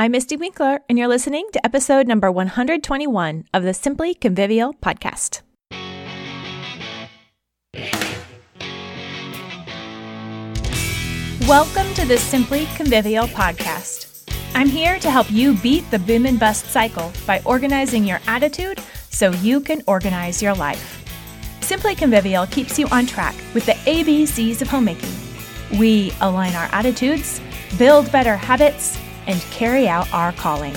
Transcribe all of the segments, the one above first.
I'm Mystie Winckler, and you're listening to episode number 121 of the Simply Convivial podcast. Welcome to the Simply Convivial podcast. I'm here to help you beat the boom and bust cycle by organizing your attitude so you can organize your life. Simply Convivial keeps you on track with the ABCs of homemaking. We align our attitudes, build better habits, and carry out our calling.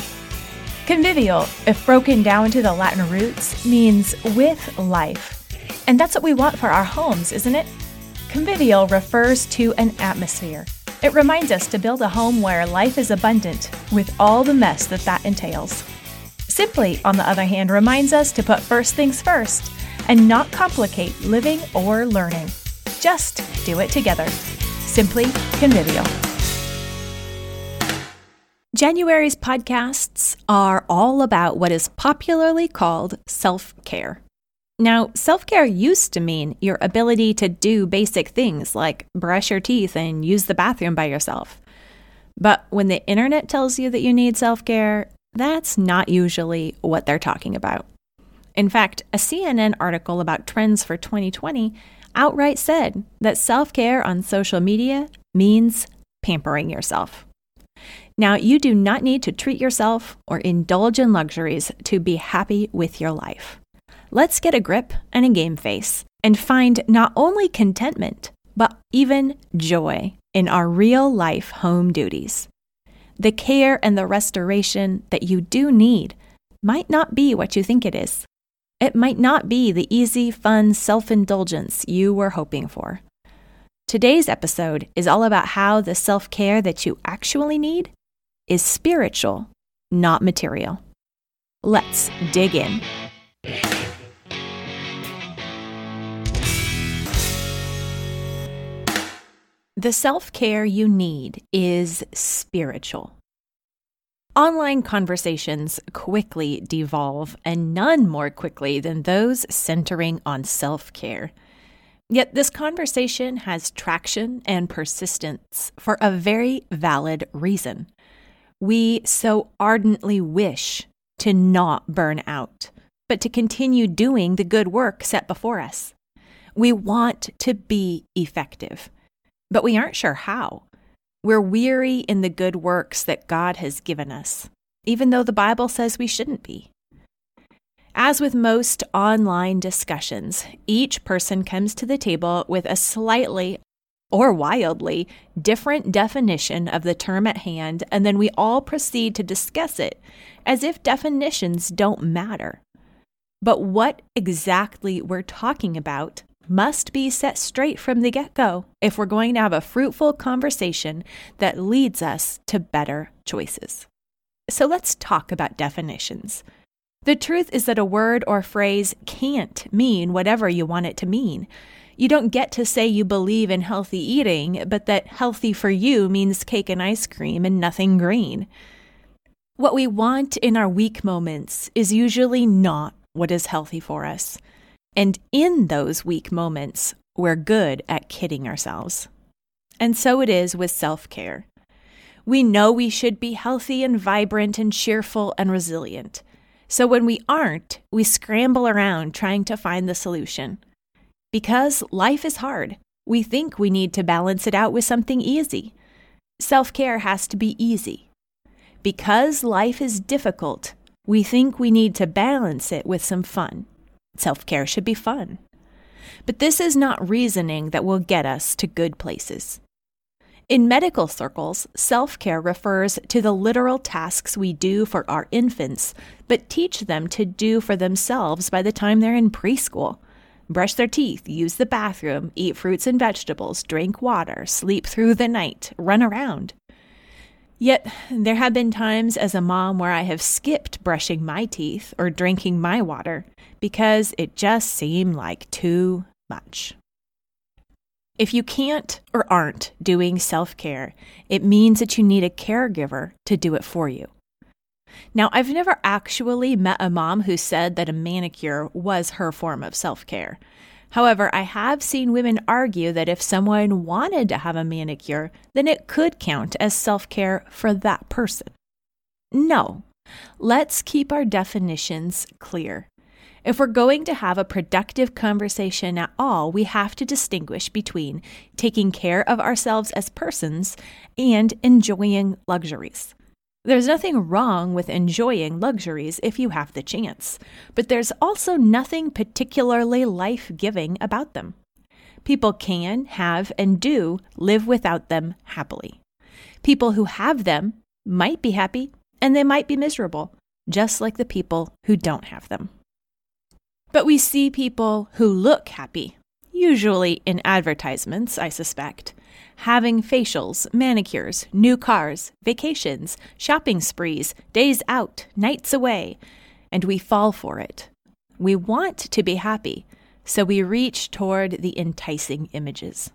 Convivial, if broken down to the Latin roots, means with life. And that's what we want for our homes, isn't it? Convivial refers to an atmosphere. It reminds us to build a home where life is abundant, with all the mess that that entails. Simply, on the other hand, reminds us to put first things first and not complicate living or learning. Just do it together. Simply Convivial. January's podcasts are all about what is popularly called self care. Now, self care used to mean your ability to do basic things like brush your teeth and use the bathroom by yourself. But when the internet tells you that you need self care, that's not usually what they're talking about. In fact, a CNN article about trends for 2020 outright said that self care on social media means pampering yourself. Now, you do not need to treat yourself or indulge in luxuries to be happy with your life. Let's get a grip and a game face and find not only contentment, but even joy in our real life home duties. The care and the restoration that you do need might not be what you think it is. It might not be the easy, fun self indulgence you were hoping for. Today's episode is all about how the self care that you actually need is spiritual, not material. Let's dig in. The self care you need is spiritual. Online conversations quickly devolve, and none more quickly than those centering on self care. Yet this conversation has traction and persistence for a very valid reason. We so ardently wish to not burn out, but to continue doing the good work set before us. We want to be effective, but we aren't sure how. We're weary in the good works that God has given us, even though the Bible says we shouldn't be. As with most online discussions, each person comes to the table with a slightly or wildly different definition of the term at hand, and then we all proceed to discuss it as if definitions don't matter. But what exactly we're talking about must be set straight from the get go if we're going to have a fruitful conversation that leads us to better choices. So let's talk about definitions. The truth is that a word or phrase can't mean whatever you want it to mean. You don't get to say you believe in healthy eating, but that healthy for you means cake and ice cream and nothing green. What we want in our weak moments is usually not what is healthy for us. And in those weak moments, we're good at kidding ourselves. And so it is with self care. We know we should be healthy and vibrant and cheerful and resilient. So when we aren't, we scramble around trying to find the solution. Because life is hard, we think we need to balance it out with something easy. Self care has to be easy. Because life is difficult, we think we need to balance it with some fun. Self care should be fun. But this is not reasoning that will get us to good places. In medical circles, self care refers to the literal tasks we do for our infants, but teach them to do for themselves by the time they're in preschool brush their teeth, use the bathroom, eat fruits and vegetables, drink water, sleep through the night, run around. Yet, there have been times as a mom where I have skipped brushing my teeth or drinking my water because it just seemed like too much. If you can't or aren't doing self care, it means that you need a caregiver to do it for you. Now, I've never actually met a mom who said that a manicure was her form of self care. However, I have seen women argue that if someone wanted to have a manicure, then it could count as self care for that person. No. Let's keep our definitions clear. If we're going to have a productive conversation at all, we have to distinguish between taking care of ourselves as persons and enjoying luxuries. There's nothing wrong with enjoying luxuries if you have the chance, but there's also nothing particularly life giving about them. People can, have, and do live without them happily. People who have them might be happy and they might be miserable, just like the people who don't have them. But we see people who look happy, usually in advertisements, I suspect, having facials, manicures, new cars, vacations, shopping sprees, days out, nights away, and we fall for it. We want to be happy, so we reach toward the enticing images.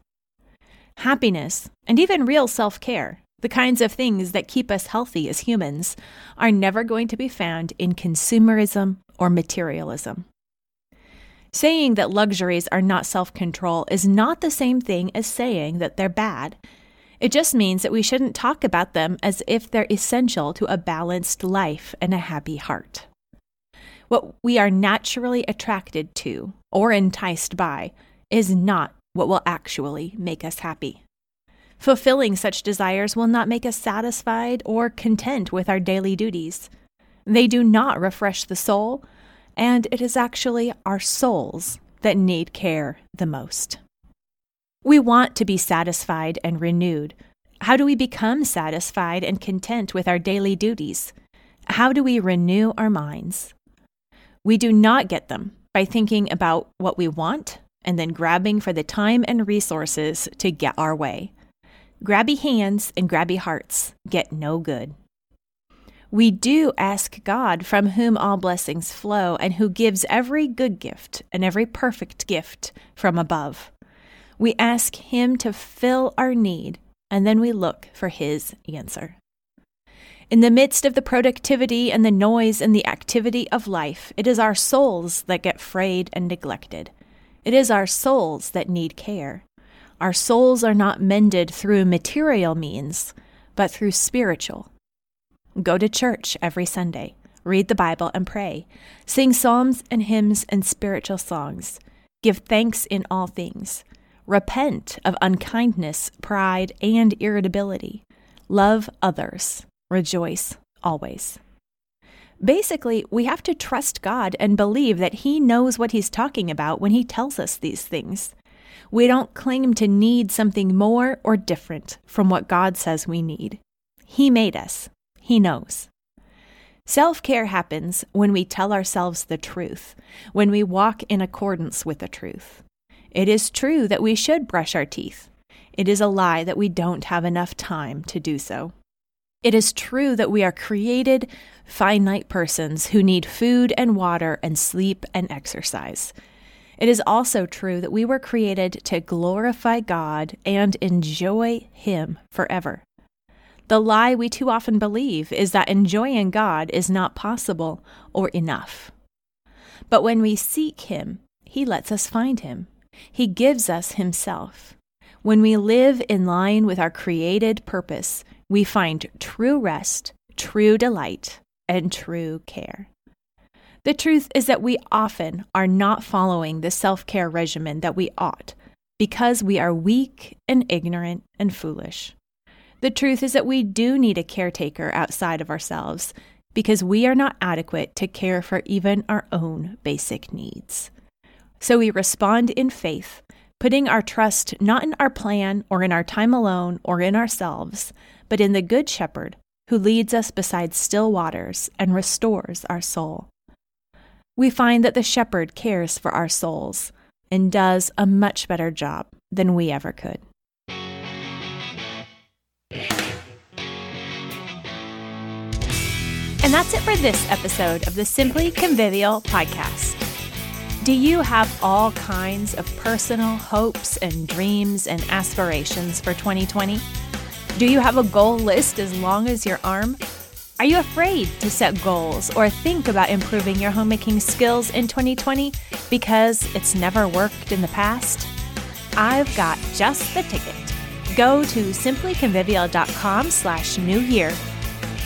Happiness, and even real self care, the kinds of things that keep us healthy as humans, are never going to be found in consumerism or materialism. Saying that luxuries are not self control is not the same thing as saying that they're bad. It just means that we shouldn't talk about them as if they're essential to a balanced life and a happy heart. What we are naturally attracted to or enticed by is not what will actually make us happy. Fulfilling such desires will not make us satisfied or content with our daily duties. They do not refresh the soul and it is actually our souls that need care the most. We want to be satisfied and renewed. How do we become satisfied and content with our daily duties? How do we renew our minds? We do not get them by thinking about what we want and then grabbing for the time and resources to get our way. Grabby hands and grabby hearts get no good we do ask God, from whom all blessings flow, and who gives every good gift and every perfect gift from above. We ask Him to fill our need, and then we look for His answer. In the midst of the productivity and the noise and the activity of life, it is our souls that get frayed and neglected. It is our souls that need care. Our souls are not mended through material means, but through spiritual Go to church every Sunday, read the Bible and pray, sing psalms and hymns and spiritual songs, give thanks in all things, repent of unkindness, pride, and irritability, love others, rejoice always. Basically, we have to trust God and believe that He knows what He's talking about when He tells us these things. We don't claim to need something more or different from what God says we need. He made us, he knows. Self care happens when we tell ourselves the truth, when we walk in accordance with the truth. It is true that we should brush our teeth. It is a lie that we don't have enough time to do so. It is true that we are created, finite persons who need food and water and sleep and exercise. It is also true that we were created to glorify God and enjoy Him forever. The lie we too often believe is that enjoying God is not possible or enough. But when we seek Him, He lets us find Him. He gives us Himself. When we live in line with our created purpose, we find true rest, true delight, and true care. The truth is that we often are not following the self care regimen that we ought because we are weak and ignorant and foolish. The truth is that we do need a caretaker outside of ourselves because we are not adequate to care for even our own basic needs. So we respond in faith, putting our trust not in our plan or in our time alone or in ourselves, but in the Good Shepherd who leads us beside still waters and restores our soul. We find that the Shepherd cares for our souls and does a much better job than we ever could. And that's it for this episode of the Simply Convivial podcast. Do you have all kinds of personal hopes and dreams and aspirations for 2020? Do you have a goal list as long as your arm? Are you afraid to set goals or think about improving your homemaking skills in 2020 because it's never worked in the past? I've got just the ticket. Go to simplyconvivial.com slash new year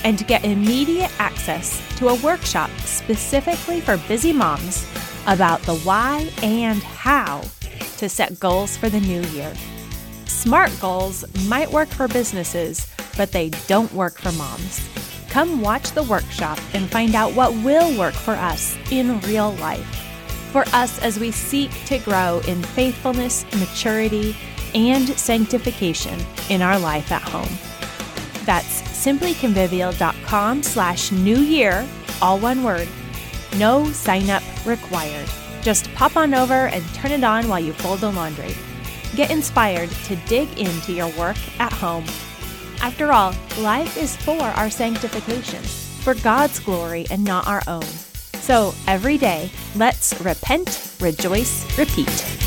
and get immediate access to a workshop specifically for busy moms about the why and how to set goals for the new year. Smart goals might work for businesses, but they don't work for moms. Come watch the workshop and find out what will work for us in real life. For us as we seek to grow in faithfulness, maturity, and sanctification in our life at home. That's simplyconvivial.com slash new year, all one word. No sign up required. Just pop on over and turn it on while you fold the laundry. Get inspired to dig into your work at home. After all, life is for our sanctification, for God's glory and not our own. So every day, let's repent, rejoice, repeat.